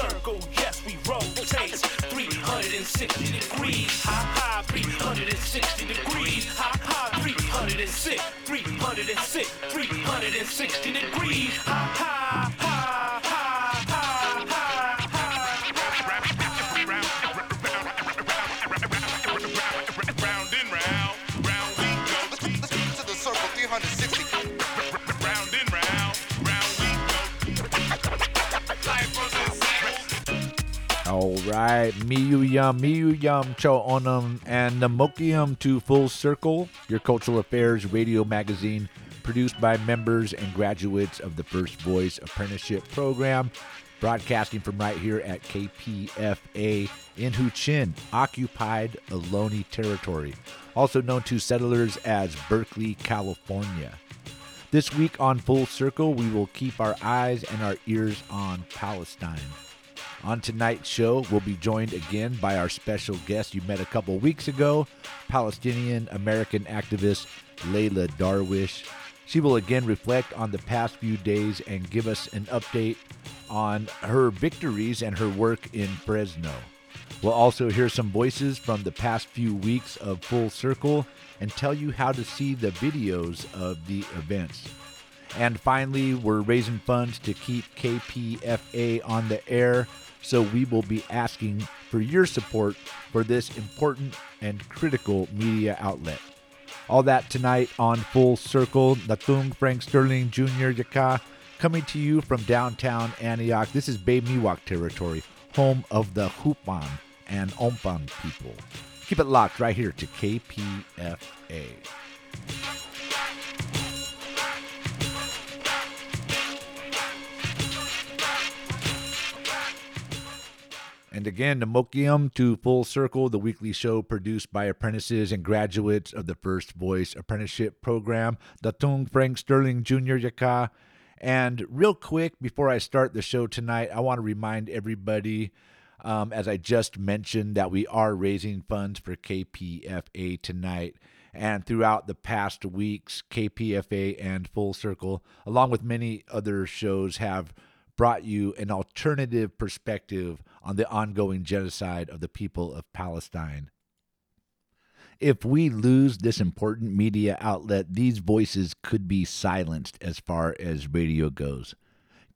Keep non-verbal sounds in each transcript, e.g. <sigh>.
circle, yes, we rotate 360 degrees. Ha ha, 360 degrees. Ha ha, 306, 306, 360 degrees. Ha ha, right, Miyu Yum, Miyu Yum, Cho Onum, and Namokium to Full Circle, your cultural affairs radio magazine, produced by members and graduates of the First Voice Apprenticeship Program, broadcasting from right here at KPFA in Huchiun, occupied Ohlone territory, also known to settlers as Berkeley, California. This week on Full Circle, we will keep our eyes and our ears on Palestine. On tonight's show, we'll be joined again by our special guest you met a couple weeks ago, Palestinian American activist Layla Darwish. She will again reflect on the past few days and give us an update on her victories and her work in Fresno. We'll also hear some voices from the past few weeks of Full Circle and tell you how to see the videos of the events. And finally, we're raising funds to keep KPFA on the air, so we will be asking for your support for this important and critical media outlet. All that tonight on Full Circle. Natung Frank Sterling Jr. Yaka coming to you from downtown Antioch. This is Bay Miwok territory, home of the Hupan and Ompan people. Keep it locked right here to KPFA. And again, Namokium to Full Circle, the weekly show produced by apprentices and graduates of the First Voice Apprenticeship Program. Datung Frank Sterling Jr. Yaka. And real quick, before I start the show tonight, I want to remind everybody, um, as I just mentioned, that we are raising funds for KPFA tonight. And throughout the past weeks, KPFA and Full Circle, along with many other shows, have brought you an alternative perspective on the ongoing genocide of the people of Palestine. If we lose this important media outlet, these voices could be silenced as far as radio goes.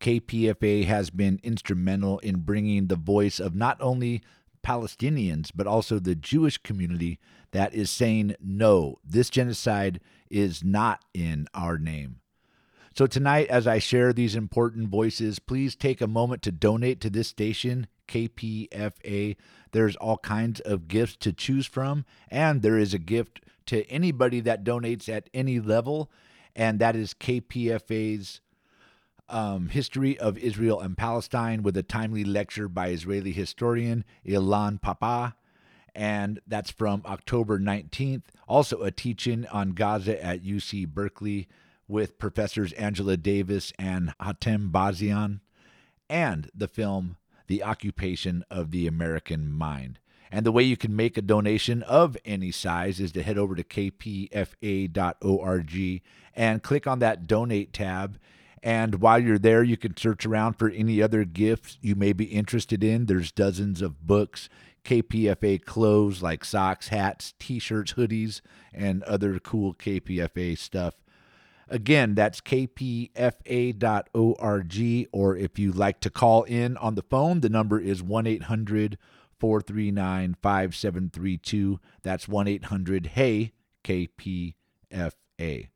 KPFA has been instrumental in bringing the voice of not only Palestinians, but also the Jewish community that is saying, no, this genocide is not in our name. So, tonight, as I share these important voices, please take a moment to donate to this station, KPFA. There's all kinds of gifts to choose from, and there is a gift to anybody that donates at any level, and that is KPFA's um, History of Israel and Palestine with a timely lecture by Israeli historian Ilan Pappé. And that's from October 19th. Also, a teaching on Gaza at UC Berkeley with professors Angela Davis and Hatem Bazian, and the film The Occupation of the American Mind. And the way you can make a donation of any size is to head over to kpfa.org and click on that donate tab. And while you're there, you can search around for any other gifts you may be interested in. There's dozens of books, KPFA clothes like socks, hats, t shirts, hoodies, and other cool KPFA stuff. Again, that's kpfa.org, or if you like to call in on the phone, the number is 1 800 439 5732. That's 1 800 HEY KPFA.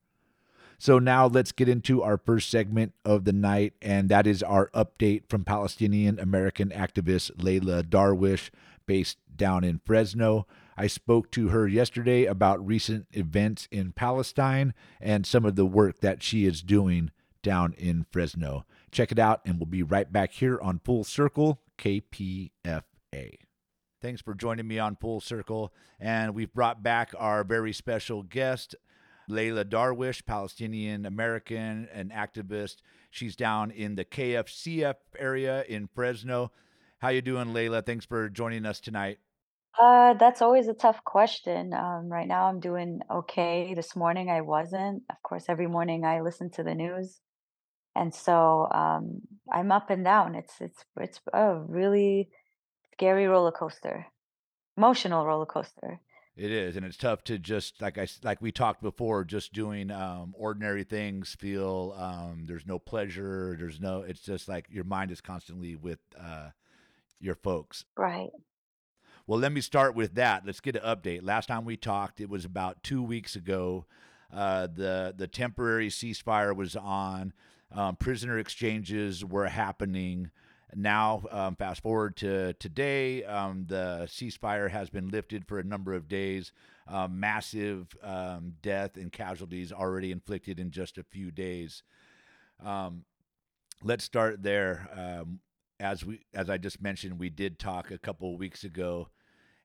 So now let's get into our first segment of the night, and that is our update from Palestinian American activist Layla Darwish, based down in Fresno. I spoke to her yesterday about recent events in Palestine and some of the work that she is doing down in Fresno. Check it out, and we'll be right back here on Full Circle KPFA. Thanks for joining me on Full Circle. And we've brought back our very special guest, Layla Darwish, Palestinian American and activist. She's down in the KFCF area in Fresno. How you doing, Layla? Thanks for joining us tonight. Uh, that's always a tough question. Um, right now, I'm doing okay. This morning, I wasn't. Of course, every morning I listen to the news. And so um, I'm up and down. It's it's it's a really scary roller coaster, emotional roller coaster. It is, and it's tough to just like I like we talked before, just doing um, ordinary things. Feel um, there's no pleasure. There's no. It's just like your mind is constantly with uh, your folks. Right. Well, let me start with that. Let's get an update. Last time we talked, it was about two weeks ago. Uh, the the temporary ceasefire was on. Um, prisoner exchanges were happening. Now, um, fast forward to today, um, the ceasefire has been lifted for a number of days. Um, massive um, death and casualties already inflicted in just a few days. Um, let's start there. As we, as I just mentioned, we did talk a couple of weeks ago,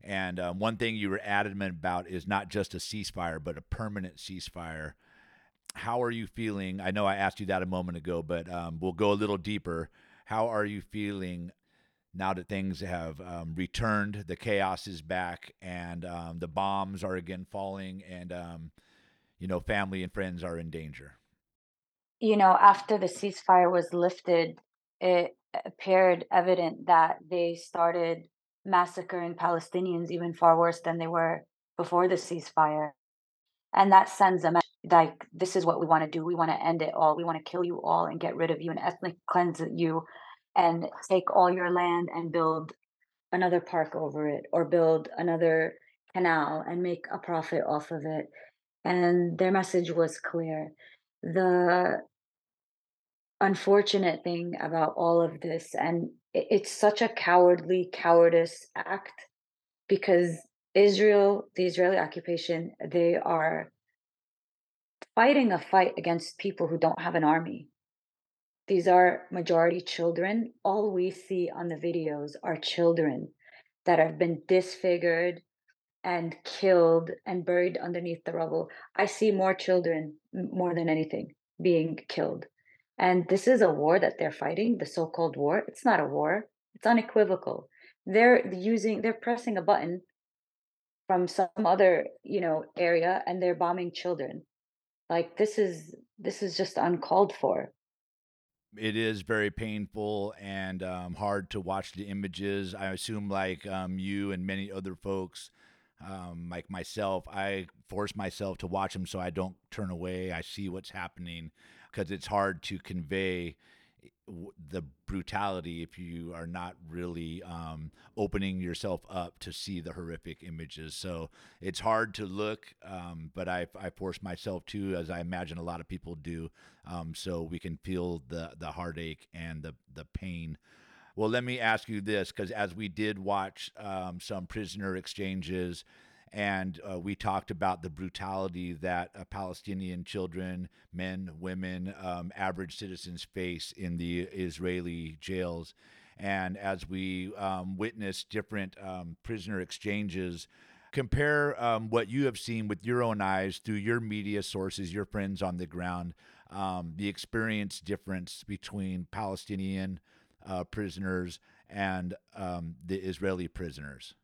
and um, one thing you were adamant about is not just a ceasefire, but a permanent ceasefire. How are you feeling? I know I asked you that a moment ago, but um, we'll go a little deeper. How are you feeling now that things have um, returned? The chaos is back, and um, the bombs are again falling, and um, you know, family and friends are in danger. You know, after the ceasefire was lifted, it appeared evident that they started massacring Palestinians even far worse than they were before the ceasefire. And that sends a message like, this is what we want to do. We want to end it all. We want to kill you all and get rid of you and ethnic cleanse you and take all your land and build another park over it or build another canal and make a profit off of it. And their message was clear. The unfortunate thing about all of this, and it's such a cowardly cowardice act because Israel, the Israeli occupation, they are fighting a fight against people who don't have an army. These are majority children. All we see on the videos are children that have been disfigured and killed and buried underneath the rubble. I see more children more than anything being killed. And this is a war that they're fighting, the so-called war. It's not a war. It's unequivocal. They're using they're pressing a button from some other, you know, area and they're bombing children. Like this is this is just uncalled for. it is very painful and um, hard to watch the images. I assume, like um, you and many other folks, um, like myself, I force myself to watch them so I don't turn away. I see what's happening because it's hard to convey the brutality if you are not really um, opening yourself up to see the horrific images. So it's hard to look, um, but I, I force myself to, as I imagine a lot of people do, um, so we can feel the the heartache and the the pain. Well, let me ask you this, because as we did watch um, some prisoner exchanges, and uh, we talked about the brutality that uh, Palestinian children, men, women, um, average citizens face in the Israeli jails. And as we um, witnessed different um, prisoner exchanges, compare um, what you have seen with your own eyes through your media sources, your friends on the ground, um, the experience difference between Palestinian uh, prisoners and um, the Israeli prisoners.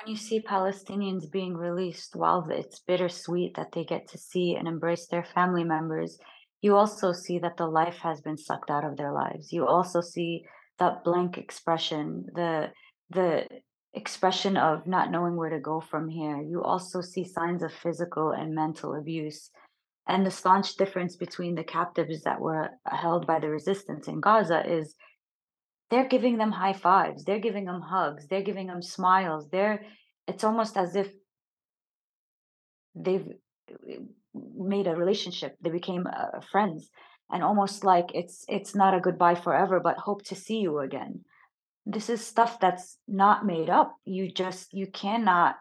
When you see Palestinians being released, while it's bittersweet that they get to see and embrace their family members, you also see that the life has been sucked out of their lives. You also see that blank expression, the the expression of not knowing where to go from here. You also see signs of physical and mental abuse. And the staunch difference between the captives that were held by the resistance in Gaza is they're giving them high fives, they're giving them hugs, they're giving them smiles. They're it's almost as if they've uh, made a relationship. They became uh, friends, and almost like it's it's not a goodbye forever, but hope to see you again. This is stuff that's not made up. You just you cannot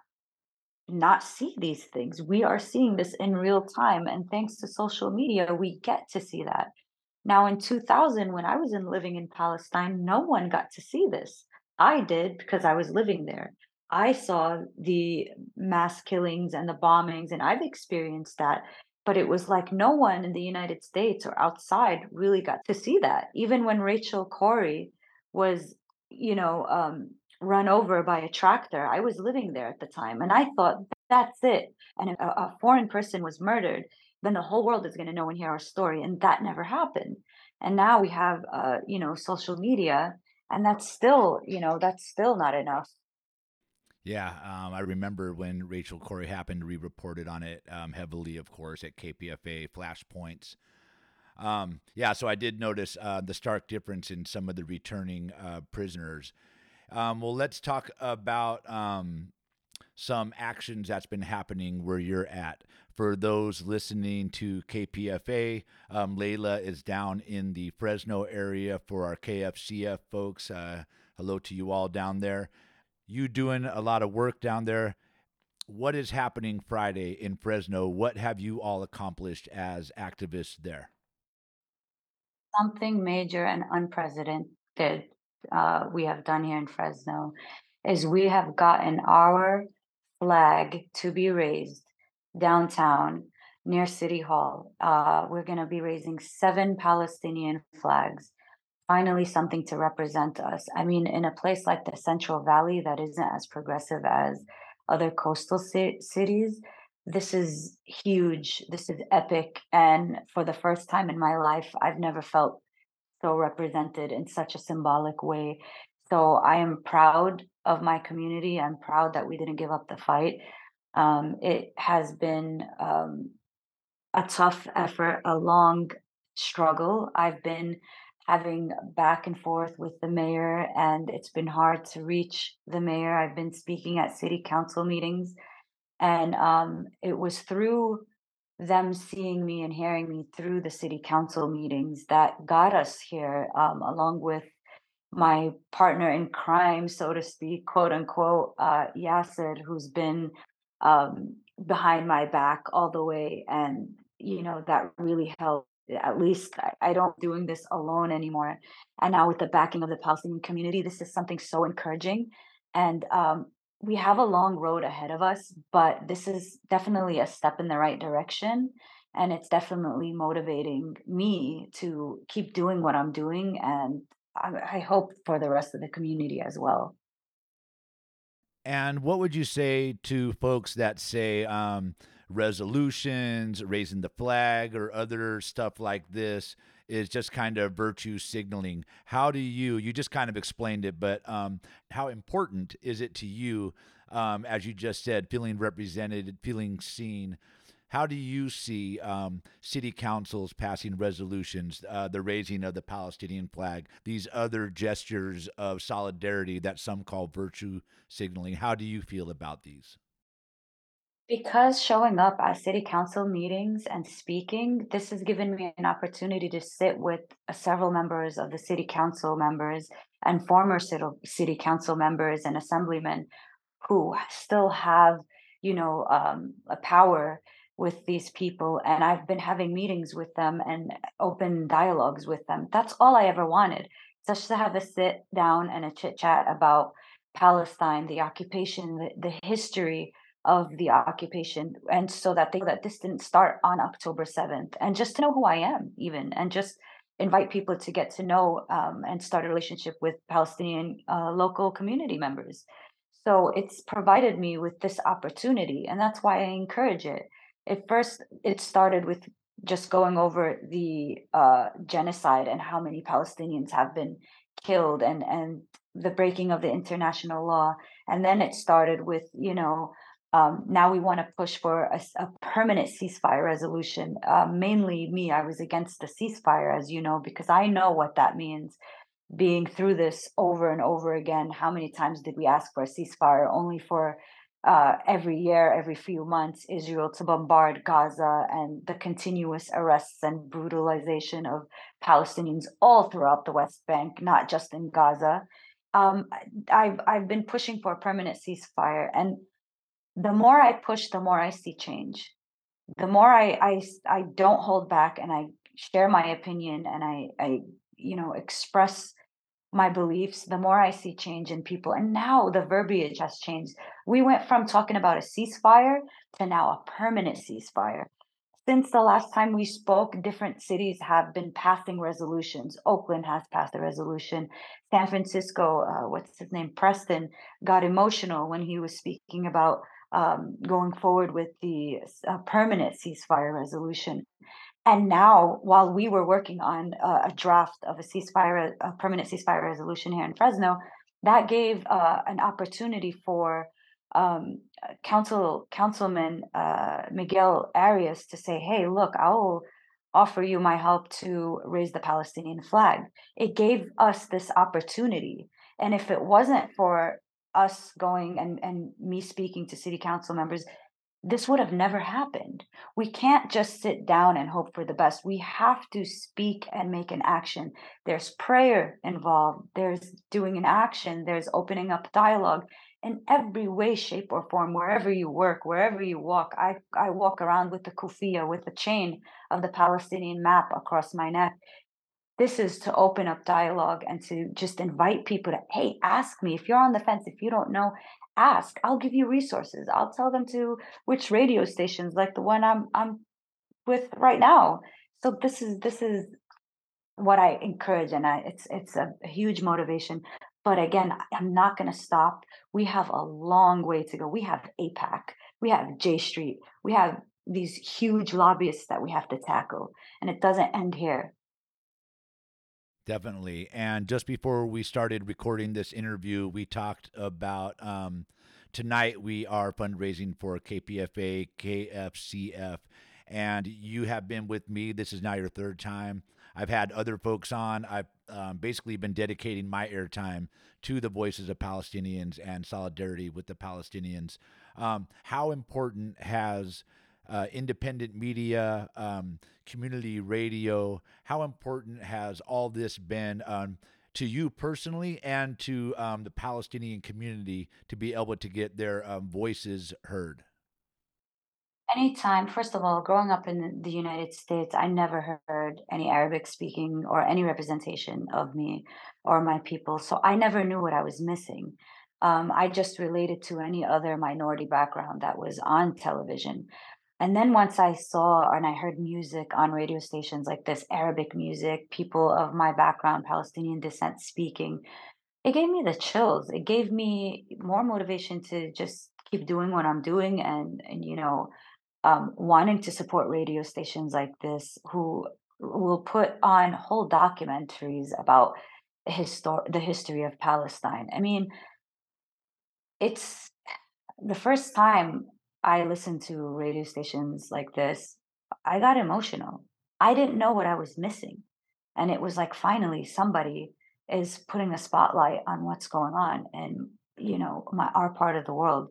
not see these things. We are seeing this in real time, and thanks to social media, we get to see that. Now, in 2000, when I was in living in Palestine, no one got to see this. I did because I was living there. I saw the mass killings and the bombings, and I've experienced that. But it was like no one in the United States or outside really got to see that. Even when Rachel Corrie was, you know, um, run over by a tractor, I was living there at the time, and I thought that's it. And a, a foreign person was murdered then the whole world is going to know and hear our story and that never happened and now we have uh you know social media and that's still you know that's still not enough Yeah, um, I remember when Rachel Corrie happened, we reported on it um, heavily, of course, at KPFA Flashpoints. Um, yeah, so I did notice uh, the stark difference in some of the returning uh, prisoners. Um, well, let's talk about um, some actions that's been happening where you're at. For those listening to KPFA, um, Layla is down in the Fresno area for our KFCF folks. Uh, hello to you all down there. You doing a lot of work down there. What is happening Friday in Fresno? What have you all accomplished as activists there? something major and unprecedented uh, we have done here in Fresno is we have gotten our flag to be raised downtown near City Hall. Uh, we're going to be raising seven Palestinian flags. Finally, something to represent us. I mean, in a place like the Central Valley that isn't as progressive as other coastal ci- cities, this is huge. This is epic. And for the first time in my life, I've never felt so represented in such a symbolic way. So I am proud of my community. I'm proud that we didn't give up the fight. Um, it has been um, a tough effort, a long struggle. I've been having back and forth with the mayor, and it's been hard to reach the mayor. I've been speaking at city council meetings, and um, it was through them seeing me and hearing me through the city council meetings that got us here, um, along with my partner in crime, so to speak, quote unquote, uh, Yasser, who's been um, behind my back all the way. And, you know, that really helped. At least I, I don't doing this alone anymore. And now with the backing of the Palestinian community, this is something so encouraging. And um, we have a long road ahead of us, but this is definitely a step in the right direction. And it's definitely motivating me to keep doing what I'm doing. And I, I hope for the rest of the community as well. And what would you say to folks that say um, resolutions, raising the flag, or other stuff like this is just kind of virtue signaling? How do you, you just kind of explained it, but um, how important is it to you, um, as you just said, feeling represented, feeling seen? How do you see um, city councils passing resolutions, uh, the raising of the Palestinian flag, these other gestures of solidarity that some call virtue signaling? How do you feel about these? Because showing up at city council meetings and speaking, this has given me an opportunity to sit with uh, several members of the city council members and former city, council members and assemblymen who still have, you know, um, a power with these people. And I've been having meetings with them and open dialogues with them. That's all I ever wanted, just to have a sit down and a chit chat about Palestine, the occupation, the, the history of the occupation and so that they that this didn't start on october 7th and just to know who i am even and just invite people to get to know um, and start a relationship with palestinian uh, local community members so it's provided me with this opportunity and that's why i encourage it at first it started with just going over the uh, genocide and how many palestinians have been killed and and the breaking of the international law and then it started with you know um, now we want to push for a, a permanent ceasefire resolution. Uh, mainly me, I was against the ceasefire, as you know, because I know what that means. Being through this over and over again, how many times did we ask for a ceasefire? Only for uh, every year, every few months, Israel to bombard Gaza and the continuous arrests and brutalization of Palestinians all throughout the West Bank, not just in Gaza. Um, I've I've been pushing for a permanent ceasefire, and the more I push, the more I see change. The more I I I don't hold back and I share my opinion and I I you know express my beliefs, the more I see change in people. And now the verbiage has changed. We went from talking about a ceasefire to now a permanent ceasefire. Since the last time we spoke, different cities have been passing resolutions. Oakland has passed a resolution. San Francisco, uh, what's his name, Preston, got emotional when he was speaking about um, going forward with the uh, permanent ceasefire resolution. And now, while we were working on a draft of a ceasefire, a permanent ceasefire resolution here in Fresno, that gave uh, an opportunity for um, Council Councilman uh, Miguel Arias to say, "Hey, look, I will offer you my help to raise the Palestinian flag." It gave us this opportunity, and if it wasn't for us going and and me speaking to city council members, this would have never happened. We can't just sit down and hope for the best. We have to speak and make an action. There's prayer involved, there's doing an action, there's opening up dialogue in every way, shape, or form, wherever you work, wherever you walk. I, I walk around with the kufiya, with the chain of the Palestinian map across my neck. This is to open up dialogue and to just invite people to, hey, ask me if you're on the fence, if you don't know, ask. I'll give you resources. I'll tell them to which radio stations, like the one I'm I'm with right now. So this is this is what I encourage, and I it's it's a huge motivation. But again, I'm not going to stop. We have a long way to go. We have AIPAC, we have J Street, we have these huge lobbyists that we have to tackle, and it doesn't end here. Definitely. And just before we started recording this interview, we talked about um, tonight we are fundraising for KPFA, KFCF, and you have been with me. This is now your third time. I've had other folks on. I've um, basically been dedicating my airtime to the voices of Palestinians and solidarity with the Palestinians. Um, how important has uh, independent media, um, community radio, how important has all this been um, to you personally and to um, the Palestinian community to be able to get their um, voices heard? Anytime, first of all, growing up in the United States, I never heard any Arabic speaking or any representation of me or my people. So I never knew what I was missing. Um, I just related to any other minority background that was on television. And then once I saw and I heard music on radio stations like this, Arabic music, people of my background, Palestinian descent speaking, it gave me the chills. It gave me more motivation to just keep doing what I'm doing and, and you know, um, wanting to support radio stations like this who will put on whole documentaries about histor- the history of Palestine. I mean, it's the first time I listened to radio stations like this, I got emotional. I didn't know what I was missing. And it was like finally somebody is putting a spotlight on what's going on in, you know, my our part of the world.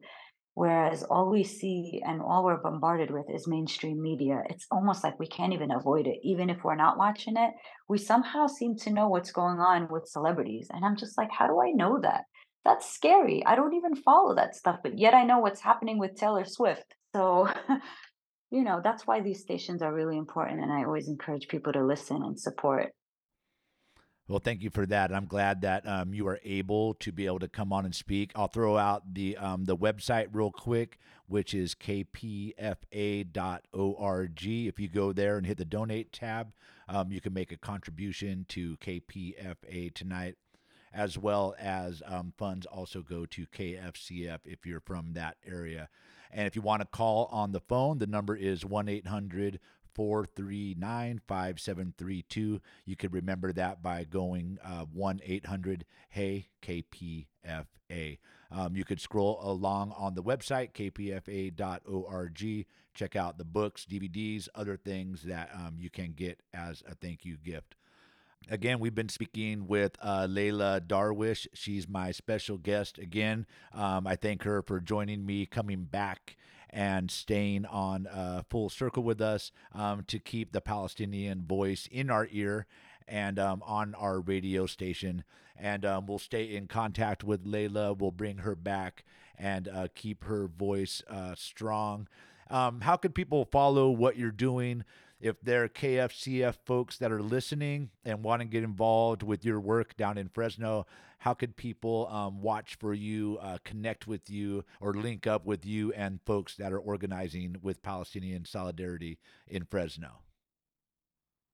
Whereas all we see and all we're bombarded with is mainstream media. It's almost like we can't even avoid it. Even if we're not watching it, we somehow seem to know what's going on with celebrities. And I'm just like, how do I know that? That's scary. I don't even follow that stuff, but yet I know what's happening with Taylor Swift. So, <laughs> you know, that's why these stations are really important. And I always encourage people to listen and support. Well, thank you for that. I'm glad that um, you are able to be able to come on and speak. I'll throw out the um, the website real quick, which is kpfa.org. If you go there and hit the donate tab, um, you can make a contribution to KPFA tonight as well as um, funds also go to KFCF if you're from that area. And if you want to call on the phone, the number is 1 800 439 5732. You could remember that by going uh, 1 800 Hey KPFA. Um, you could scroll along on the website, kpfa.org. Check out the books, DVDs, other things that um, you can get as a thank you gift. Again, we've been speaking with uh, Layla Darwish. She's my special guest. Again, um, I thank her for joining me, coming back and staying on uh, full circle with us um, to keep the Palestinian voice in our ear and um, on our radio station. And um, we'll stay in contact with Layla. We'll bring her back and uh, keep her voice uh, strong. Um, how can people follow what you're doing? If there are KFCF folks that are listening and want to get involved with your work down in Fresno, how could people um, watch for you, uh, connect with you, or link up with you and folks that are organizing with Palestinian solidarity in Fresno?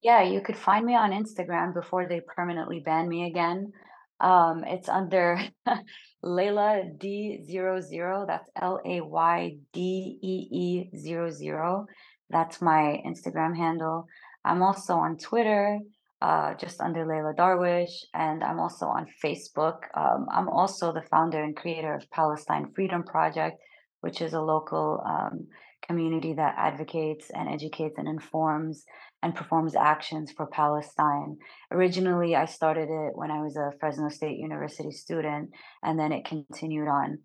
Yeah, you could find me on Instagram before they permanently ban me again. Um, it's under <laughs> Layla D00. That's L A Y D E E 00. That's my Instagram handle. I'm also on Twitter, uh, just under Layla Darwish, and I'm also on Facebook. Um, I'm also the founder and creator of Palestine Freedom Project, which is a local um, community that advocates and educates and informs and performs actions for Palestine. Originally, I started it when I was a Fresno State University student, and then it continued on.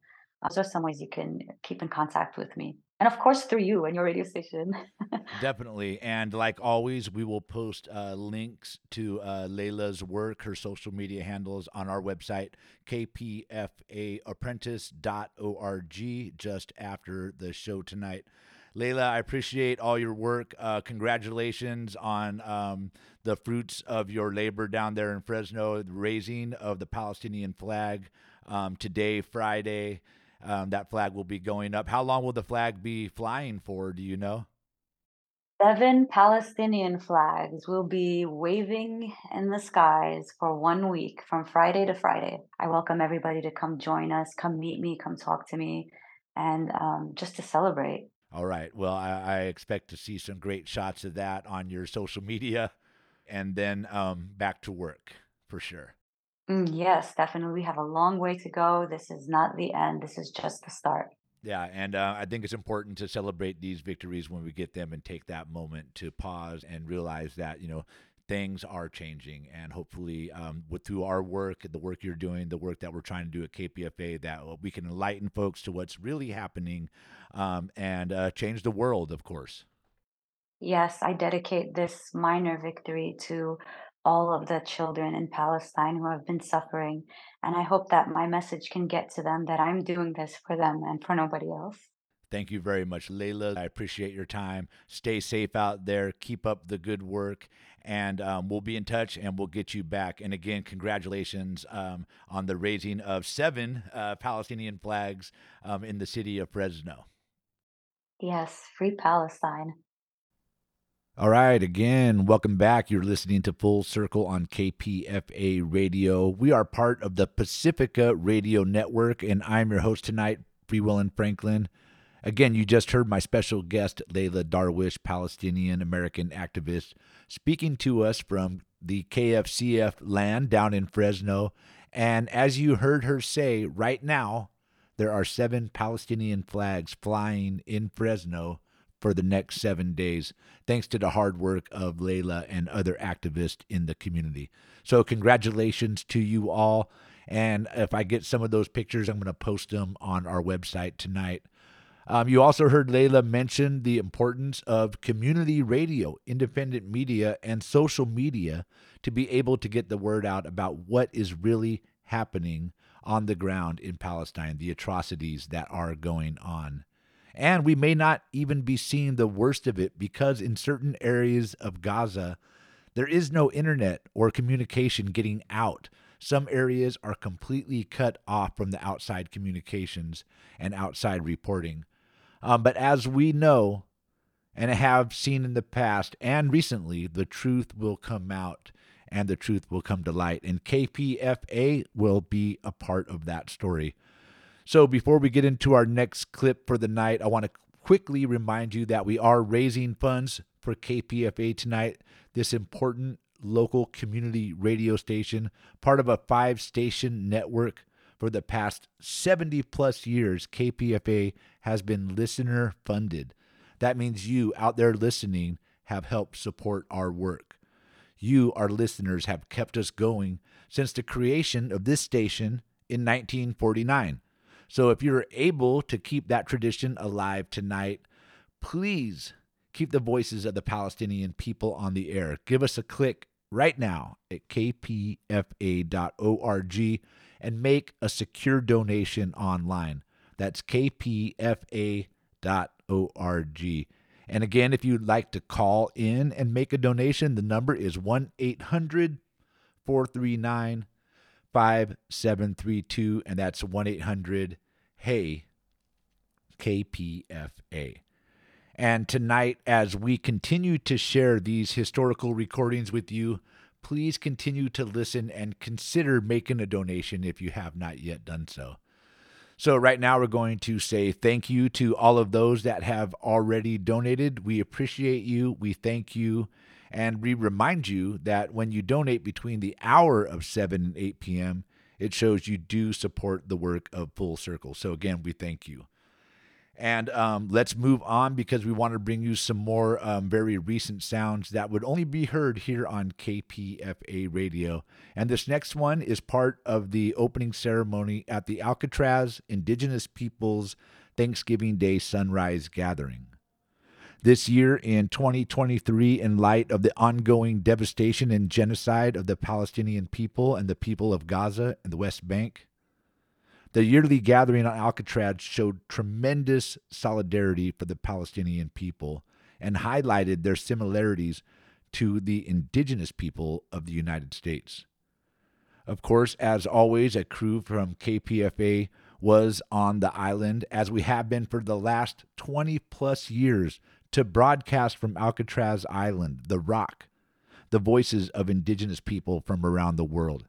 Uh, are some ways you can keep in contact with me. And of course, through you and your radio station. <laughs> Definitely. And like always, we will post uh, links to uh, Layla's work, her social media handles on our website, kpfaapprentice.org, just after the show tonight. Layla, I appreciate all your work. Uh, congratulations on um, the fruits of your labor down there in Fresno, the raising of the Palestinian flag um, today, Friday. Um, that flag will be going up. How long will the flag be flying for? Do you know? Seven Palestinian flags will be waving in the skies for one week from Friday to Friday. I welcome everybody to come join us, come meet me, come talk to me, and um, just to celebrate. All right. Well, I, I expect to see some great shots of that on your social media and then um, back to work for sure. Mm, yes, definitely. We have a long way to go. This is not the end, this is just the start. Yeah. And uh, I think it's important to celebrate these victories when we get them and take that moment to pause and realize that, you know, things are changing and hopefully um, with through our work the work you're doing the work that we're trying to do at kpfa that we can enlighten folks to what's really happening um, and uh, change the world of course Yes, I dedicate this minor victory to all of the children in Palestine who have been suffering. And I hope that my message can get to them that I'm doing this for them and for nobody else. Thank you very much, Layla. I appreciate your time. Stay safe out there. Keep up the good work. And um, we'll be in touch and we'll get you back. And again, congratulations um, on the raising of seven uh, Palestinian flags um, in the city of Fresno. Yes, free Palestine. All right, again, welcome back. You're listening to Full Circle on KPFA Radio. We are part of the Pacifica Radio Network, and I'm your host tonight, Free Will and Franklin. Again, you just heard my special guest, Layla Darwish, Palestinian American activist, speaking to us from the KFCF land down in Fresno. And as you heard her say, right now, there are seven Palestinian flags flying in Fresno for the next seven days, thanks to the hard work of Layla and other activists in the community. So, congratulations to you all. And if I get some of those pictures, I'm going to post them on our website tonight. Um, you also heard Layla mention the importance of community radio, independent media, and social media to be able to get the word out about what is really happening on the ground in Palestine, the atrocities that are going on. And we may not even be seeing the worst of it because in certain areas of Gaza, there is no internet or communication getting out. Some areas are completely cut off from the outside communications and outside reporting. Um, but as we know and have seen in the past and recently, the truth will come out and the truth will come to light. And KPFA will be a part of that story. So before we get into our next clip for the night, I want to quickly remind you that we are raising funds for KPFA tonight, this important local community radio station, part of a five station network. For the past 70 plus years, KPFA has been listener funded. That means you out there listening have helped support our work. You, our listeners, have kept us going since the creation of this station in 1949. So if you're able to keep that tradition alive tonight, please keep the voices of the Palestinian people on the air. Give us a click right now at kpfa.org and make a secure donation online. That's kpfa.org. And again, if you'd like to call in and make a donation, the number is 1 800 439 5732, and that's 1 800 Hey KPFA. And tonight, as we continue to share these historical recordings with you, please continue to listen and consider making a donation if you have not yet done so. So, right now, we're going to say thank you to all of those that have already donated. We appreciate you. We thank you. And we remind you that when you donate between the hour of 7 and 8 p.m., it shows you do support the work of Full Circle. So, again, we thank you. And um, let's move on because we want to bring you some more um, very recent sounds that would only be heard here on KPFA radio. And this next one is part of the opening ceremony at the Alcatraz Indigenous Peoples Thanksgiving Day Sunrise Gathering. This year in 2023, in light of the ongoing devastation and genocide of the Palestinian people and the people of Gaza and the West Bank, the yearly gathering on Alcatraz showed tremendous solidarity for the Palestinian people and highlighted their similarities to the indigenous people of the United States. Of course, as always, a crew from KPFA was on the island, as we have been for the last 20 plus years, to broadcast from Alcatraz Island, the Rock, the voices of indigenous people from around the world.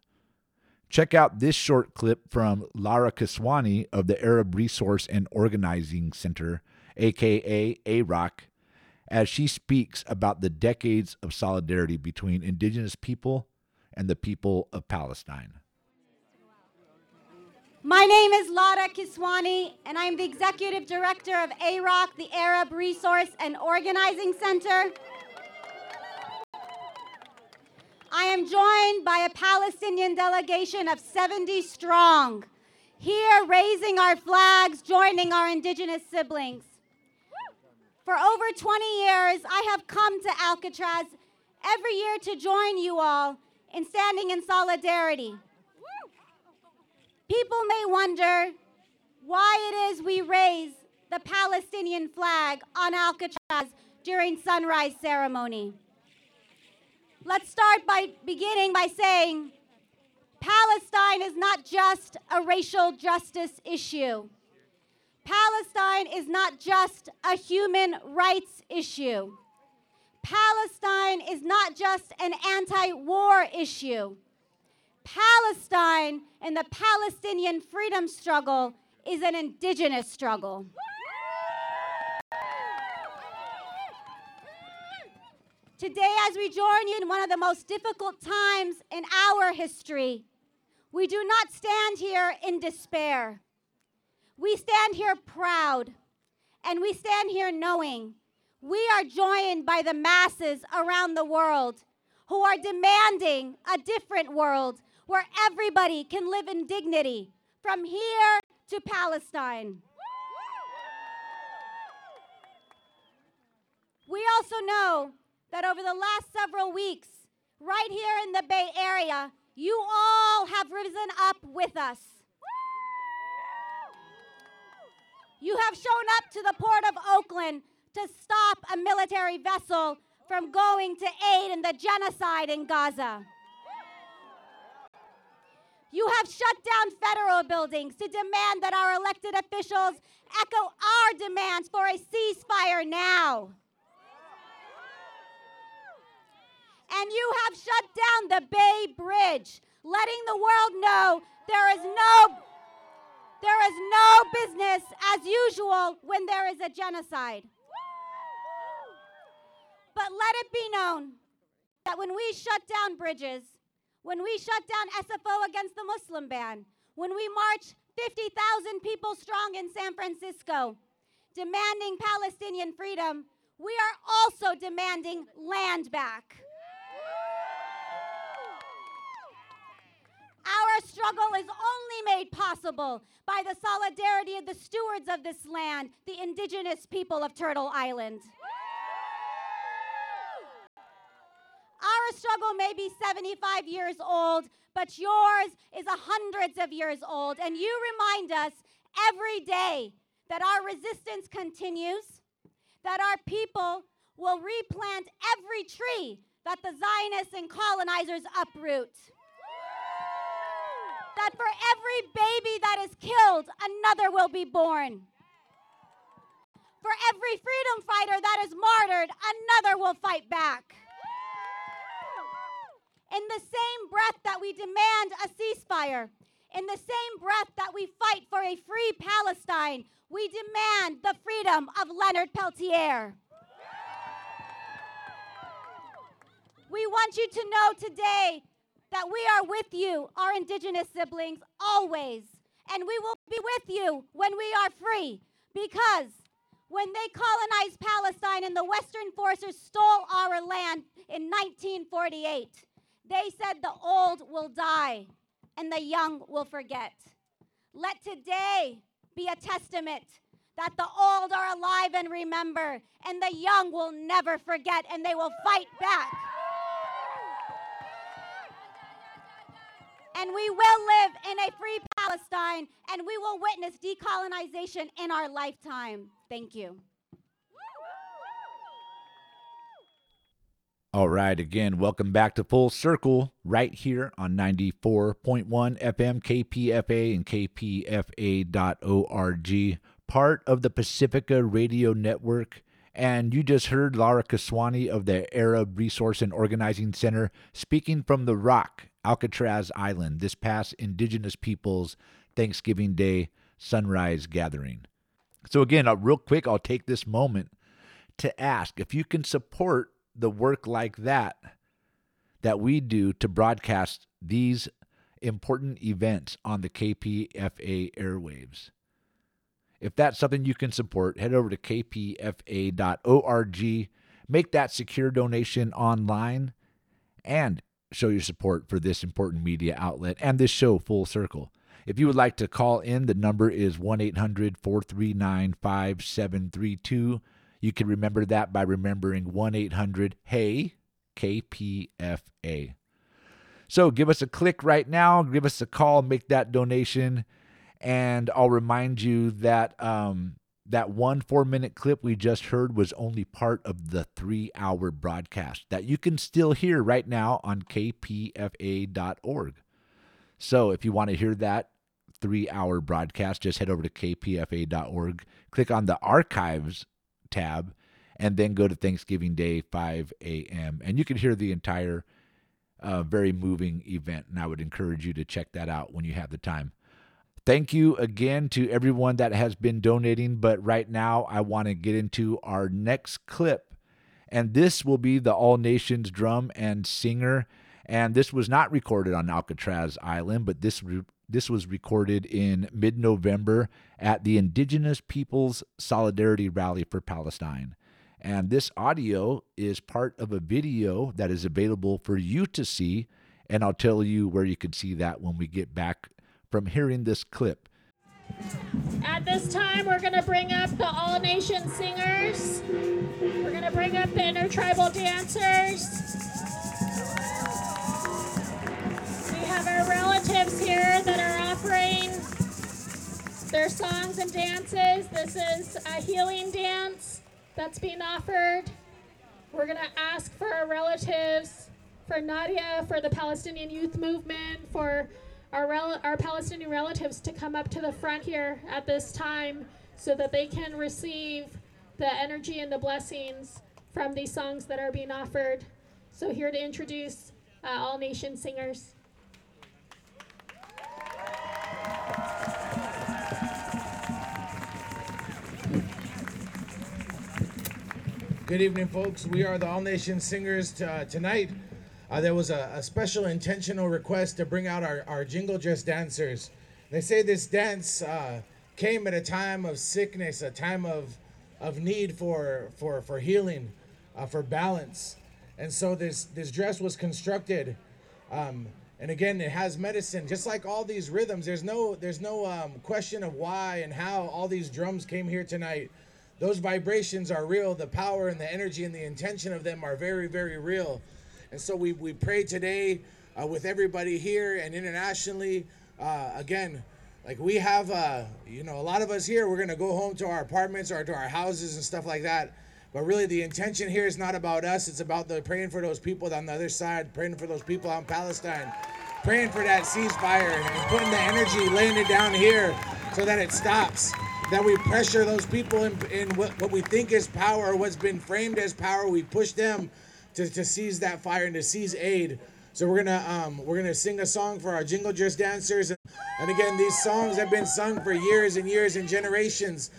Check out this short clip from Lara Kiswani of the Arab Resource and Organizing Center, aka AROC, as she speaks about the decades of solidarity between indigenous people and the people of Palestine. My name is Lara Kiswani, and I'm the executive director of AROC, the Arab Resource and Organizing Center. I am joined by a Palestinian delegation of 70 strong, here raising our flags, joining our indigenous siblings. For over 20 years, I have come to Alcatraz every year to join you all in standing in solidarity. People may wonder why it is we raise the Palestinian flag on Alcatraz during sunrise ceremony. Let's start by beginning by saying Palestine is not just a racial justice issue. Palestine is not just a human rights issue. Palestine is not just an anti war issue. Palestine and the Palestinian freedom struggle is an indigenous struggle. Today, as we join you in one of the most difficult times in our history, we do not stand here in despair. We stand here proud, and we stand here knowing we are joined by the masses around the world who are demanding a different world where everybody can live in dignity from here to Palestine. We also know that over the last several weeks, right here in the Bay Area, you all have risen up with us. You have shown up to the port of Oakland to stop a military vessel from going to aid in the genocide in Gaza. You have shut down federal buildings to demand that our elected officials echo our demands for a ceasefire now. and you have shut down the Bay Bridge, letting the world know there is no there is no business as usual when there is a genocide. But let it be known that when we shut down bridges, when we shut down SFO against the Muslim ban, when we march 50,000 people strong in San Francisco, demanding Palestinian freedom, we are also demanding land back. Our struggle is only made possible by the solidarity of the stewards of this land, the indigenous people of Turtle Island. Our struggle may be 75 years old, but yours is a hundreds of years old. And you remind us every day that our resistance continues, that our people will replant every tree that the Zionists and colonizers uproot that for every baby that is killed, another will be born. For every freedom fighter that is martyred, another will fight back. In the same breath that we demand a ceasefire, in the same breath that we fight for a free Palestine, we demand the freedom of Leonard Peltier. We want you to know today that we are with you, our indigenous siblings, always. And we will be with you when we are free. Because when they colonized Palestine and the Western forces stole our land in 1948, they said the old will die and the young will forget. Let today be a testament that the old are alive and remember, and the young will never forget, and they will fight back. And we will live in a free Palestine, and we will witness decolonization in our lifetime. Thank you. All right, again, welcome back to Full Circle right here on 94.1 FM KPFA and KPFA.org, part of the Pacifica Radio Network. And you just heard Lara Kiswani of the Arab Resource and Organizing Center speaking from the Rock, Alcatraz Island, this past Indigenous Peoples Thanksgiving Day sunrise gathering. So, again, uh, real quick, I'll take this moment to ask if you can support the work like that that we do to broadcast these important events on the KPFA airwaves. If that's something you can support, head over to kpfa.org, make that secure donation online, and show your support for this important media outlet and this show, Full Circle. If you would like to call in, the number is 1 800 439 5732. You can remember that by remembering 1 800 HEY KPFA. So give us a click right now, give us a call, make that donation, and I'll remind you that um, that one four minute clip we just heard was only part of the three hour broadcast that you can still hear right now on kpfa.org. So if you want to hear that three hour broadcast, just head over to kpfa.org, click on the archives tab, and then go to Thanksgiving Day, 5 a.m. And you can hear the entire uh, very moving event. And I would encourage you to check that out when you have the time. Thank you again to everyone that has been donating. But right now, I want to get into our next clip. And this will be the All Nations drum and singer. And this was not recorded on Alcatraz Island, but this this was recorded in mid November at the Indigenous Peoples Solidarity Rally for Palestine. And this audio is part of a video that is available for you to see. And I'll tell you where you can see that when we get back from hearing this clip. At this time, we're going to bring up the All Nation Singers. We're going to bring up the Intertribal Dancers. Have our relatives here that are offering their songs and dances. This is a healing dance that's being offered. We're going to ask for our relatives, for Nadia, for the Palestinian Youth Movement, for our, rel- our Palestinian relatives to come up to the front here at this time so that they can receive the energy and the blessings from these songs that are being offered. So, here to introduce uh, All Nation Singers. Good evening, folks. We are the All Nation Singers uh, tonight. Uh, there was a, a, special intentional request to bring out our, our jingle dress dancers. They say this dance uh, came at a time of sickness, a time of, of need for, for, for healing, uh, for balance. And so this, this dress was constructed. Um, and again, it has medicine, just like all these rhythms. There's no, there's no um, question of why and how all these drums came here tonight those vibrations are real. The power and the energy and the intention of them are very, very real. And so we, we pray today uh, with everybody here and internationally. Uh, again, like we have, uh, you know, a lot of us here, we're going to go home to our apartments or to our houses and stuff like that. But really, the intention here is not about us. It's about the praying for those people on the other side, praying for those people out in Palestine, praying for that ceasefire and putting the energy, laying it down here so that it stops that we pressure those people in, in what, what, we think is power, what's been framed as power. We push them to, to seize that fire and to seize aid So we're gonna um, we're gonna sing a song for our Jingle Dress dancers, and again, these songs have been sung for years and years and generations.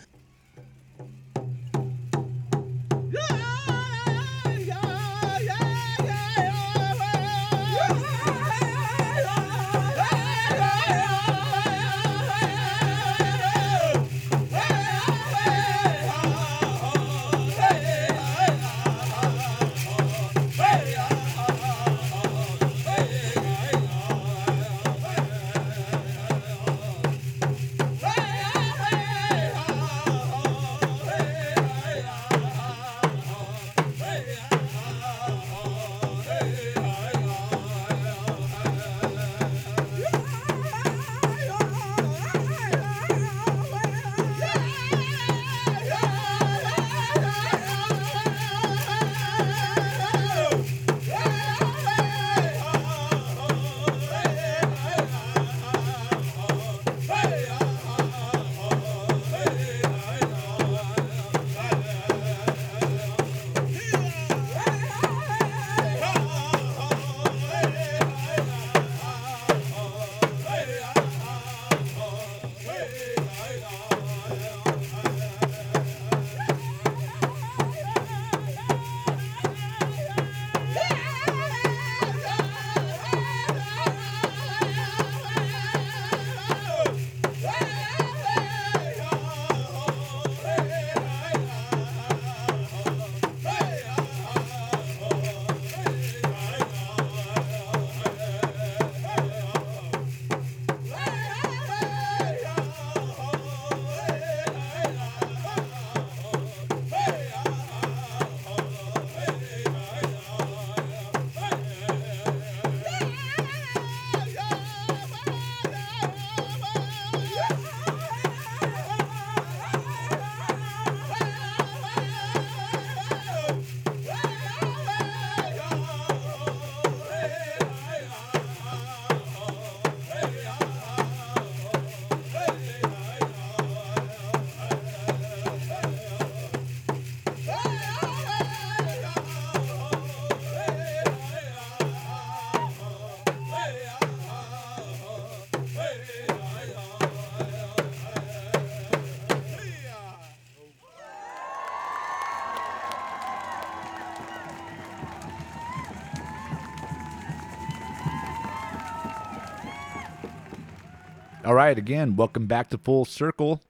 Right, again, welcome back to Full Circle,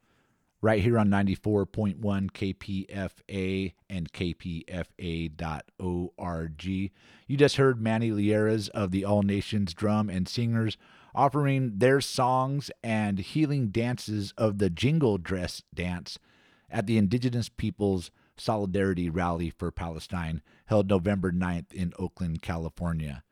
right here on 94.1 KPFA and KPFA.org. You just heard Manny Lieras of the All Nations Drum and Singers offering their songs and healing dances of the Jingle Dress Dance at the Indigenous Peoples Solidarity Rally for Palestine held November 9th in Oakland, California.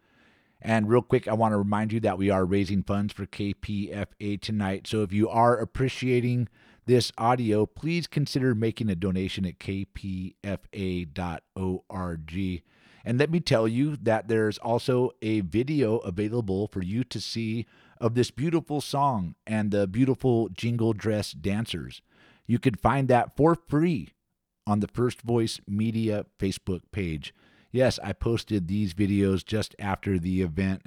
And real quick, I want to remind you that we are raising funds for KPFA tonight. So if you are appreciating this audio, please consider making a donation at kpfa.org. And let me tell you that there's also a video available for you to see of this beautiful song and the beautiful jingle dress dancers. You can find that for free on the First Voice Media Facebook page. Yes, I posted these videos just after the event.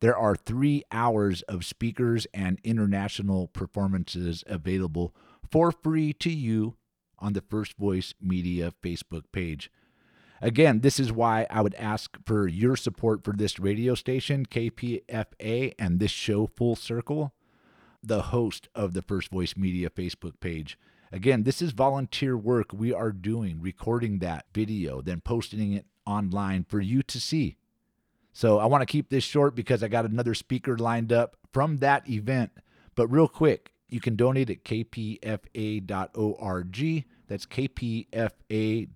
There are three hours of speakers and international performances available for free to you on the First Voice Media Facebook page. Again, this is why I would ask for your support for this radio station, KPFA, and this show, Full Circle, the host of the First Voice Media Facebook page. Again, this is volunteer work we are doing, recording that video, then posting it online for you to see. So I want to keep this short because I got another speaker lined up from that event. But real quick, you can donate at kpfa.org. That's kpfa.org.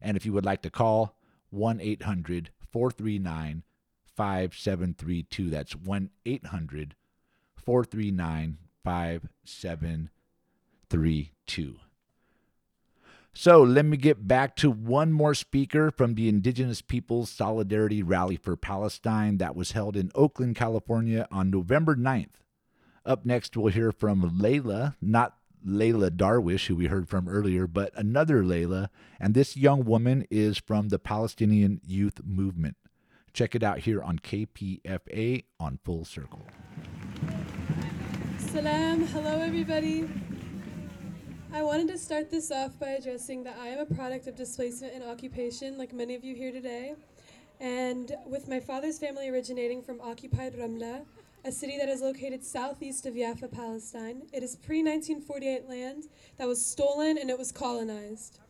And if you would like to call, 1 800 439 5732. That's 1 800 439 5732. So let me get back to one more speaker from the Indigenous Peoples Solidarity Rally for Palestine that was held in Oakland, California on November 9th. Up next, we'll hear from Layla, not Layla Darwish, who we heard from earlier, but another Layla. And this young woman is from the Palestinian Youth Movement. Check it out here on KPFA on Full Circle. Salam. Hello, everybody. I wanted to start this off by addressing that I am a product of displacement and occupation, like many of you here today. And with my father's family originating from occupied Ramla, a city that is located southeast of Jaffa, Palestine, it is pre 1948 land that was stolen and it was colonized.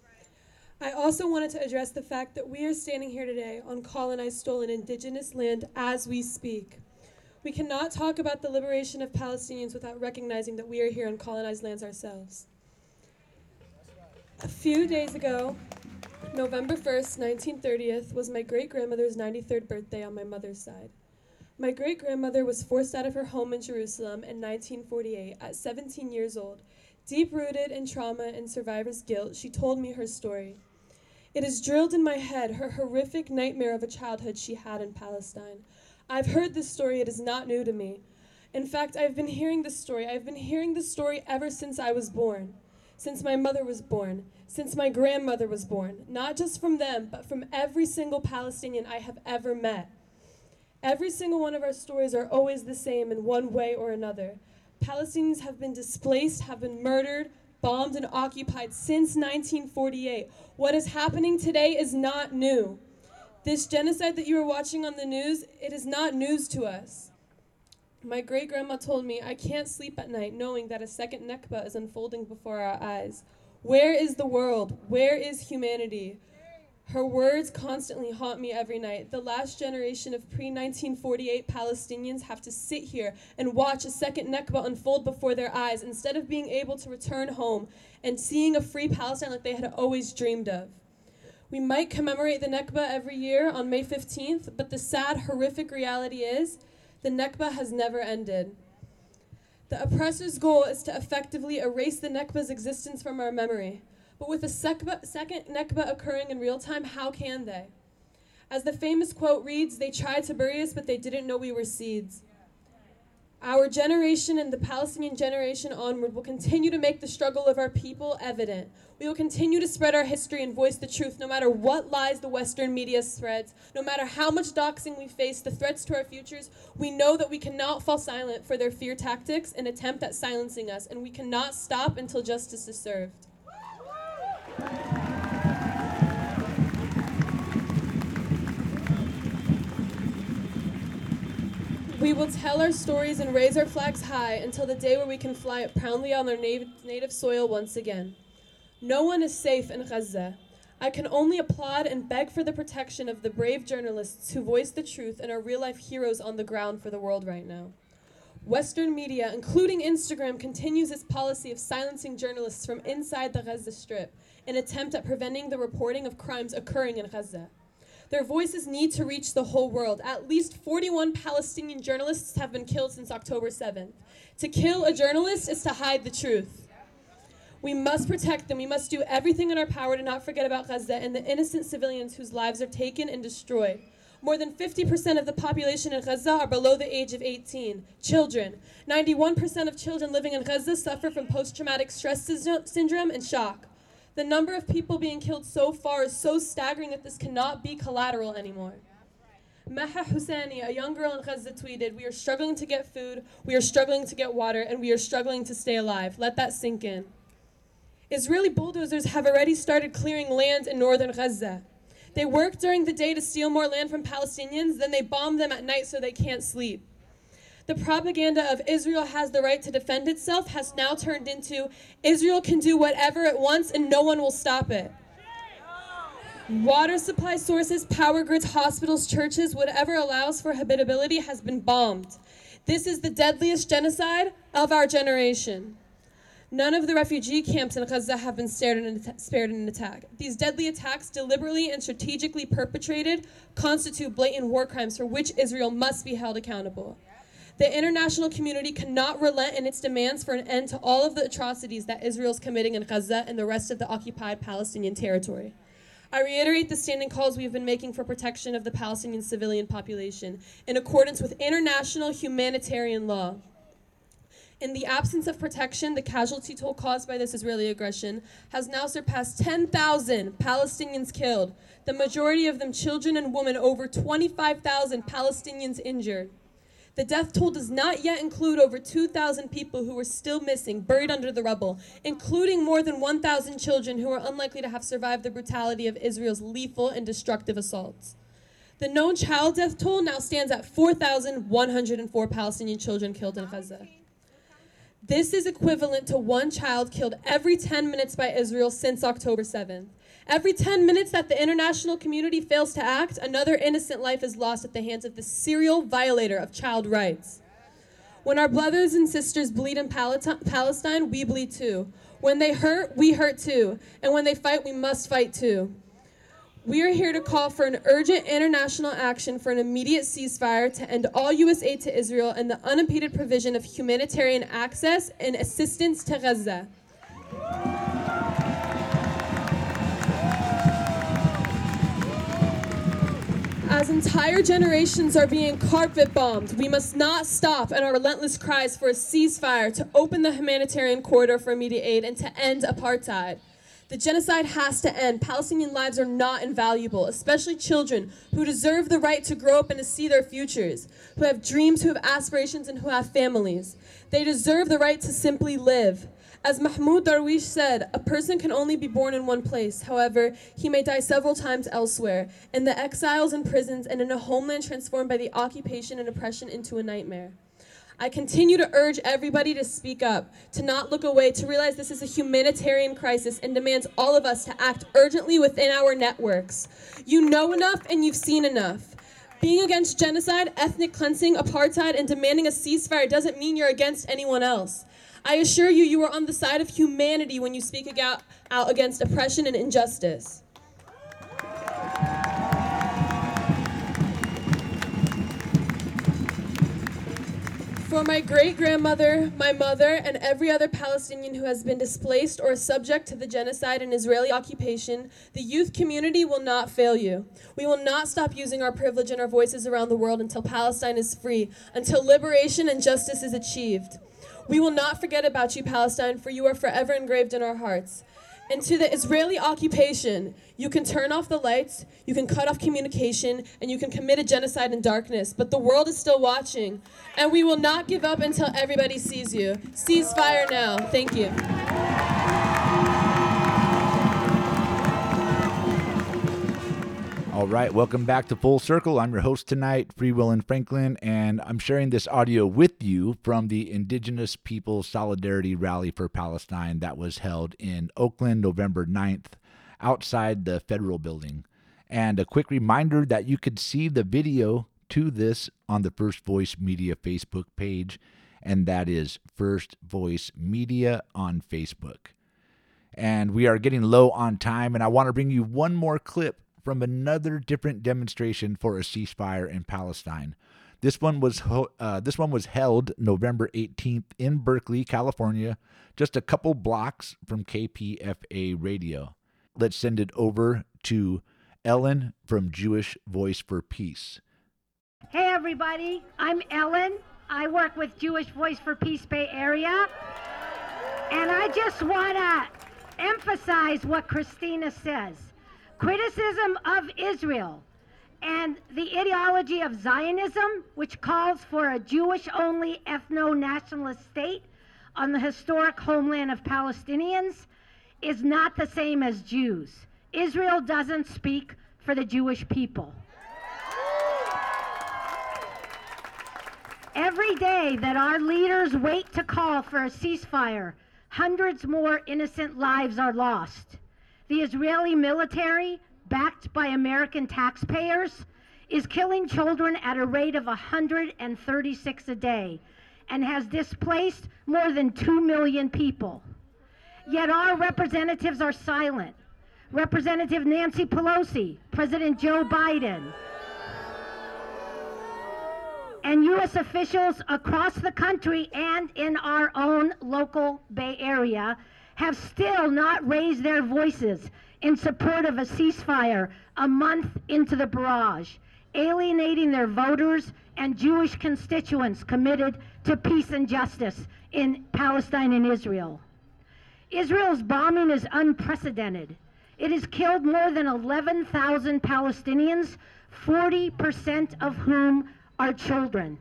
I also wanted to address the fact that we are standing here today on colonized, stolen, indigenous land as we speak. We cannot talk about the liberation of Palestinians without recognizing that we are here on colonized lands ourselves. A few days ago, November 1st, 1930th, was my great grandmother's 93rd birthday on my mother's side. My great grandmother was forced out of her home in Jerusalem in 1948 at 17 years old. Deep rooted in trauma and survivor's guilt, she told me her story. It is drilled in my head her horrific nightmare of a childhood she had in Palestine. I've heard this story, it is not new to me. In fact, I've been hearing this story. I've been hearing this story ever since I was born, since my mother was born, since my grandmother was born. Not just from them, but from every single Palestinian I have ever met. Every single one of our stories are always the same in one way or another. Palestinians have been displaced, have been murdered, bombed, and occupied since 1948. What is happening today is not new. This genocide that you are watching on the news, it is not news to us. My great grandma told me I can't sleep at night knowing that a second Nakba is unfolding before our eyes. Where is the world? Where is humanity? Her words constantly haunt me every night. The last generation of pre 1948 Palestinians have to sit here and watch a second Nakba unfold before their eyes instead of being able to return home and seeing a free Palestine like they had always dreamed of. We might commemorate the Nakba every year on May 15th, but the sad, horrific reality is the Nakba has never ended. The oppressor's goal is to effectively erase the Nakba's existence from our memory. But with a second Nakba occurring in real time, how can they? As the famous quote reads, they tried to bury us, but they didn't know we were seeds. Our generation and the Palestinian generation onward will continue to make the struggle of our people evident. We will continue to spread our history and voice the truth no matter what lies the Western media spreads, no matter how much doxing we face, the threats to our futures. We know that we cannot fall silent for their fear tactics and attempt at silencing us, and we cannot stop until justice is served. We will tell our stories and raise our flags high until the day where we can fly it proudly on their native, soil once again. No one is safe in Gaza. I can only applaud and beg for the protection of the brave journalists who voice the truth and are real life heroes on the ground for the world right now. Western media, including Instagram, continues its policy of silencing journalists from inside the Gaza Strip in attempt at preventing the reporting of crimes occurring in Gaza. Their voices need to reach the whole world. At least 41 Palestinian journalists have been killed since October 7th. To kill a journalist is to hide the truth. We must protect them. We must do everything in our power to not forget about Gaza and the innocent civilians whose lives are taken and destroyed. More than 50% of the population in Gaza are below the age of 18. Children. 91% of children living in Gaza suffer from post traumatic stress syndrome and shock. The number of people being killed so far is so staggering that this cannot be collateral anymore. Maha Hussaini, a young girl in Gaza, tweeted, We are struggling to get food, we are struggling to get water, and we are struggling to stay alive. Let that sink in. Israeli bulldozers have already started clearing land in northern Gaza. They work during the day to steal more land from Palestinians, then they bomb them at night so they can't sleep. The propaganda of Israel has the right to defend itself has now turned into Israel can do whatever it wants and no one will stop it. Water supply sources, power grids, hospitals, churches, whatever allows for habitability has been bombed. This is the deadliest genocide of our generation. None of the refugee camps in Gaza have been spared in an attack. These deadly attacks, deliberately and strategically perpetrated, constitute blatant war crimes for which Israel must be held accountable. The international community cannot relent in its demands for an end to all of the atrocities that Israel is committing in Gaza and the rest of the occupied Palestinian territory. I reiterate the standing calls we've been making for protection of the Palestinian civilian population in accordance with international humanitarian law. In the absence of protection, the casualty toll caused by this Israeli aggression has now surpassed 10,000 Palestinians killed, the majority of them children and women, over 25,000 Palestinians injured. The death toll does not yet include over 2,000 people who are still missing, buried under the rubble, including more than 1,000 children who are unlikely to have survived the brutality of Israel's lethal and destructive assaults. The known child death toll now stands at 4,104 Palestinian children killed in Gaza. This is equivalent to one child killed every 10 minutes by Israel since October 7th. Every 10 minutes that the international community fails to act, another innocent life is lost at the hands of the serial violator of child rights. When our brothers and sisters bleed in Palestine, we bleed too. When they hurt, we hurt too. And when they fight, we must fight too. We are here to call for an urgent international action for an immediate ceasefire to end all U.S. aid to Israel and the unimpeded provision of humanitarian access and assistance to Gaza. As entire generations are being carpet bombed, we must not stop in our relentless cries for a ceasefire to open the humanitarian corridor for immediate aid and to end apartheid. The genocide has to end. Palestinian lives are not invaluable, especially children who deserve the right to grow up and to see their futures, who have dreams, who have aspirations, and who have families. They deserve the right to simply live. As Mahmoud Darwish said, a person can only be born in one place. However, he may die several times elsewhere, in the exiles and prisons, and in a homeland transformed by the occupation and oppression into a nightmare. I continue to urge everybody to speak up, to not look away, to realize this is a humanitarian crisis and demands all of us to act urgently within our networks. You know enough and you've seen enough. Being against genocide, ethnic cleansing, apartheid, and demanding a ceasefire doesn't mean you're against anyone else. I assure you, you are on the side of humanity when you speak out, against oppression and injustice. For my great grandmother, my mother, and every other Palestinian who has been displaced or subject to the genocide and Israeli occupation, the youth community will not fail you. We will not stop using our privilege and our voices around the world until Palestine is free, until liberation and justice is achieved. We will not forget about you, Palestine, for you are forever engraved in our hearts. And to the Israeli occupation, you can turn off the lights, you can cut off communication, and you can commit a genocide in darkness. But the world is still watching, and we will not give up until everybody sees you. Ceasefire now. Thank you. All right, welcome back to Full Circle. I'm your host tonight, Free Will and Franklin, and I'm sharing this audio with you from the Indigenous People Solidarity Rally for Palestine that was held in Oakland November 9th outside the federal building. And a quick reminder that you could see the video to this on the First Voice Media Facebook page, and that is First Voice Media on Facebook. And we are getting low on time, and I want to bring you one more clip from another different demonstration for a ceasefire in Palestine. This one was ho- uh, this one was held November 18th in Berkeley, California, just a couple blocks from KPFA radio. Let's send it over to Ellen from Jewish Voice for Peace. Hey everybody, I'm Ellen. I work with Jewish Voice for Peace Bay Area. And I just want to emphasize what Christina says. Criticism of Israel and the ideology of Zionism, which calls for a Jewish only ethno nationalist state on the historic homeland of Palestinians, is not the same as Jews. Israel doesn't speak for the Jewish people. Every day that our leaders wait to call for a ceasefire, hundreds more innocent lives are lost. The Israeli military, backed by American taxpayers, is killing children at a rate of 136 a day and has displaced more than 2 million people. Yet our representatives are silent. Representative Nancy Pelosi, President Joe Biden, and U.S. officials across the country and in our own local Bay Area have still not raised their voices in support of a ceasefire a month into the barrage. alienating their voters and Jewish constituents committed to peace and justice in Palestine and Israel. Israel's bombing is unprecedented. It has killed more than 11,000 Palestinians, 40% of whom are children.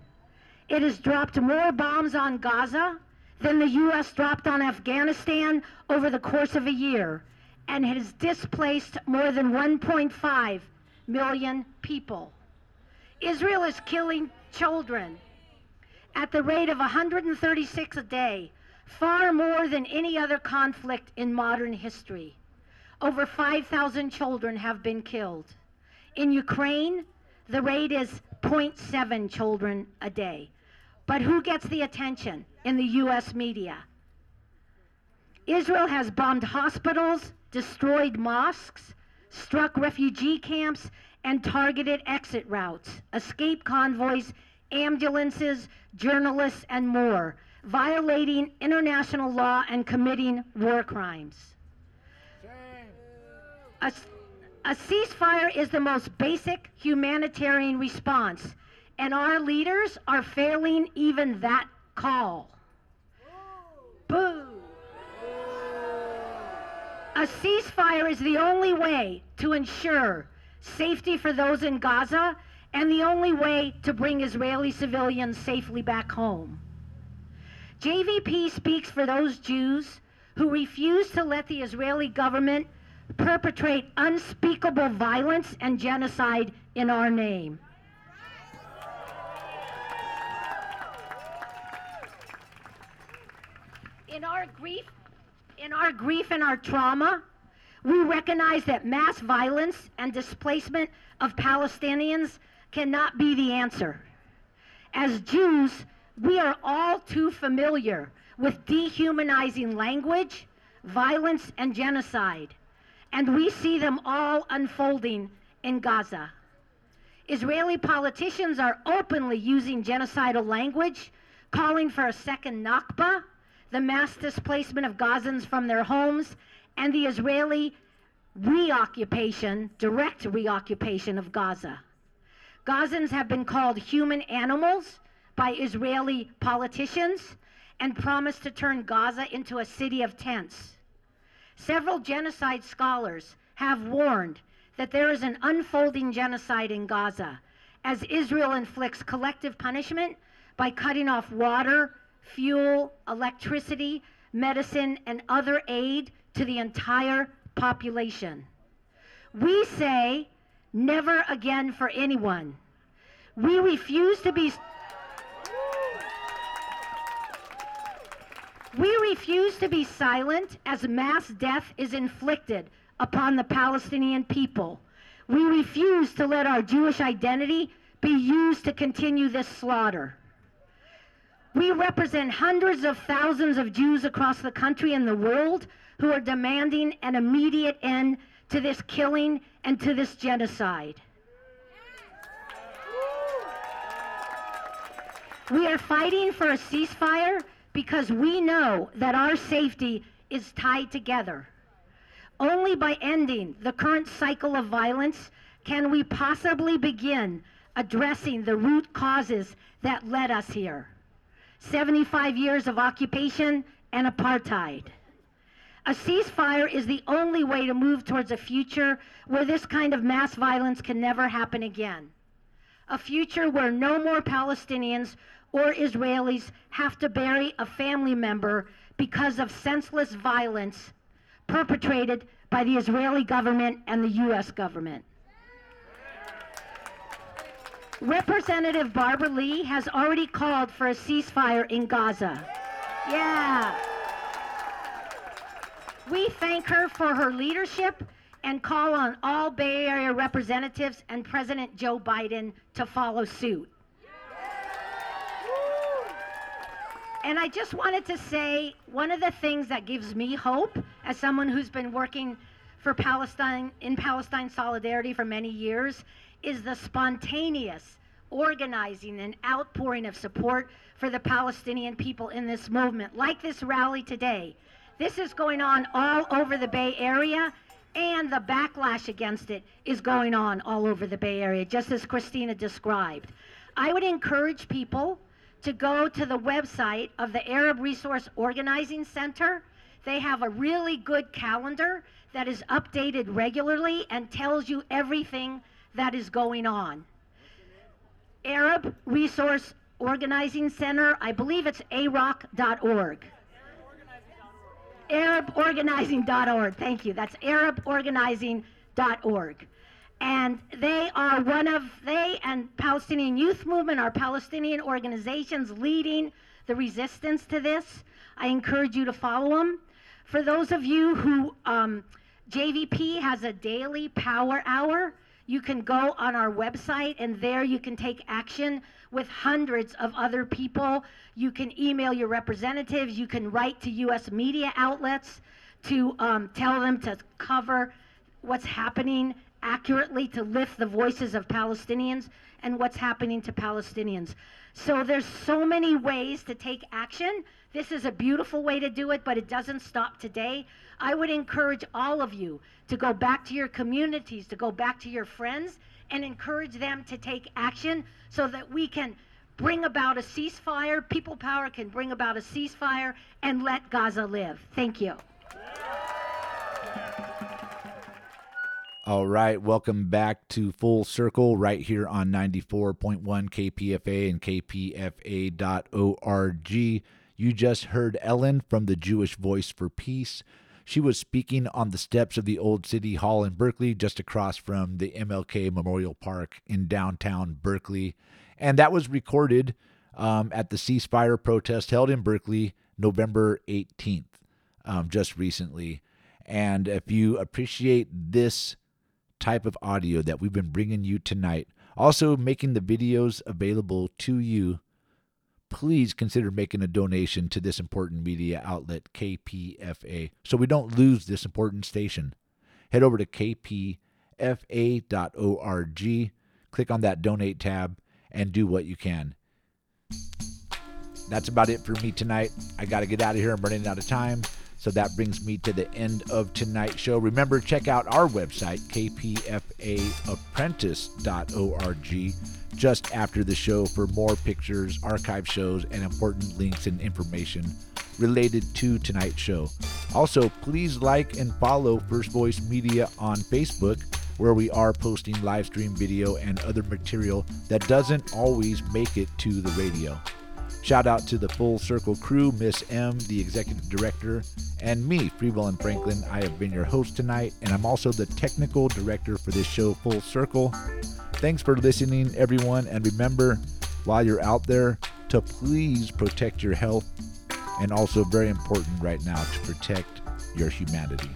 It has dropped more bombs on Gaza than the U.S. dropped on Afghanistan over the course of a year and has displaced more than 1.5 million people. Israel is killing children at the rate of 136 a day, far more than any other conflict in modern history. Over 5,000 children have been killed. In Ukraine, the rate is 0.7 children a day. But who gets the attention in the U.S. media? Israel has bombed hospitals, destroyed mosques, struck refugee camps, and targeted exit routes, escape convoys, ambulances, journalists, and more, violating international law and committing war crimes. A, a ceasefire is the most basic humanitarian response, and our leaders are failing even that call. A ceasefire is the only way to ensure safety for those in Gaza and the only way to bring Israeli civilians safely back home. JVP speaks for those Jews who refuse to let the Israeli government perpetrate unspeakable violence and genocide in our name. In our grief, in our grief and our trauma, we recognize that mass violence and displacement of Palestinians cannot be the answer. As Jews, we are all too familiar with dehumanizing language, violence, and genocide, and we see them all unfolding in Gaza. Israeli politicians are openly using genocidal language, calling for a second Nakba, the mass displacement of Gazans from their homes, and the Israeli reoccupation, direct reoccupation of Gaza. Gazans have been called human animals by Israeli politicians and promised to turn Gaza into a city of tents. Several genocide scholars have warned that there is an unfolding genocide in Gaza as Israel inflicts collective punishment by cutting off water, fuel, electricity, medicine, and other aid to the entire population. We say never again for anyone. We refuse to be We refuse to be silent as mass death is inflicted upon the Palestinian people. We refuse to let our Jewish identity be used to continue this slaughter. We represent hundreds of thousands of Jews across the country and the world who are demanding an immediate end to this killing and to this genocide. We are fighting for a ceasefire because we know that our safety is tied together. Only by ending the current cycle of violence can we possibly begin addressing the root causes that led us here 75 years of occupation and apartheid. A ceasefire is the only way to move towards a future where this kind of mass violence can never happen again. A future where no more Palestinians or Israelis have to bury a family member because of senseless violence perpetrated by the Israeli government and the U.S. government. Representative Barbara Lee has already called for a ceasefire in Gaza. Yeah. We thank her for her leadership and call on all Bay Area representatives and President Joe Biden to follow suit. And I just wanted to say one of the things that gives me hope as someone who's been working for Palestine in Palestine solidarity for many years is the spontaneous organizing and outpouring of support for the Palestinian people in this movement, like this rally today. This is going on all over the Bay Area, And the backlash against it is going on all over the Bay Area, just as Christina described. I would encourage people to go to the website of the Arab Resource Organizing Center. They have a really good calendar that is updated regularly and tells you everything that is going on. Arab Resource Organizing Center, I believe it's aroc.org. ArabOrganizing.org. Thank you. That's ArabOrganizing.org. And they are one of, they and Palestinian Youth Movement are Palestinian organizations leading the resistance to this. I encourage you to follow them. For those of you who, um, JVP has a daily power hour. You can go on our website, and there you can take action with hundreds of other people. You can email your representatives. You can write to U.S. media outlets to um, tell them to cover what's happening accurately to lift the voices of Palestinians and what's happening to Palestinians. So there's so many ways to take action. This is a beautiful way to do it, but it doesn't stop today. I would encourage all of you to go back to your communities, to go back to your friends, and encourage them to take action so that we can bring about a ceasefire. People power can bring about a ceasefire and let Gaza live. Thank you. All right, welcome back to Full Circle right here on 94.1 KPFA and kpfa.org. You just heard Ellen from the Jewish Voice for Peace. She was speaking on the steps of the old City Hall in Berkeley, just across from the MLK Memorial Park in downtown Berkeley. And that was recorded um, at the ceasefire protest held in Berkeley November 18th, um, just recently. And if you appreciate this type of audio that we've been bringing you tonight, also making the videos available to you, please consider making a donation to this important media outlet, KPFA, so we don't lose this important station. Head over to kpfa.org, click on that donate tab, and do what you can. That's about it for me tonight. I got to get out of here. I'm running out of time. So that brings me to the end of tonight's show. Remember, check out our website, kpfaapprentice.org, just after the show for more pictures, archive shows, and important links and information related to tonight's show. Also, please like and follow First Voice Media on Facebook, where we are posting live stream video and other material that doesn't always make it to the radio. Shout out to the Full Circle crew, Miss M, the executive director, and me, Free Will and Franklin. I have been your host tonight, and I'm also the technical director for this show, Full Circle. Thanks for listening, everyone, and remember, while you're out there, to please protect your health, and also very important right now to protect your humanity.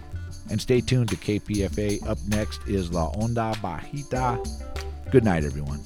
And stay tuned to KPFA. Up next is La Onda Bajita. Good night, everyone.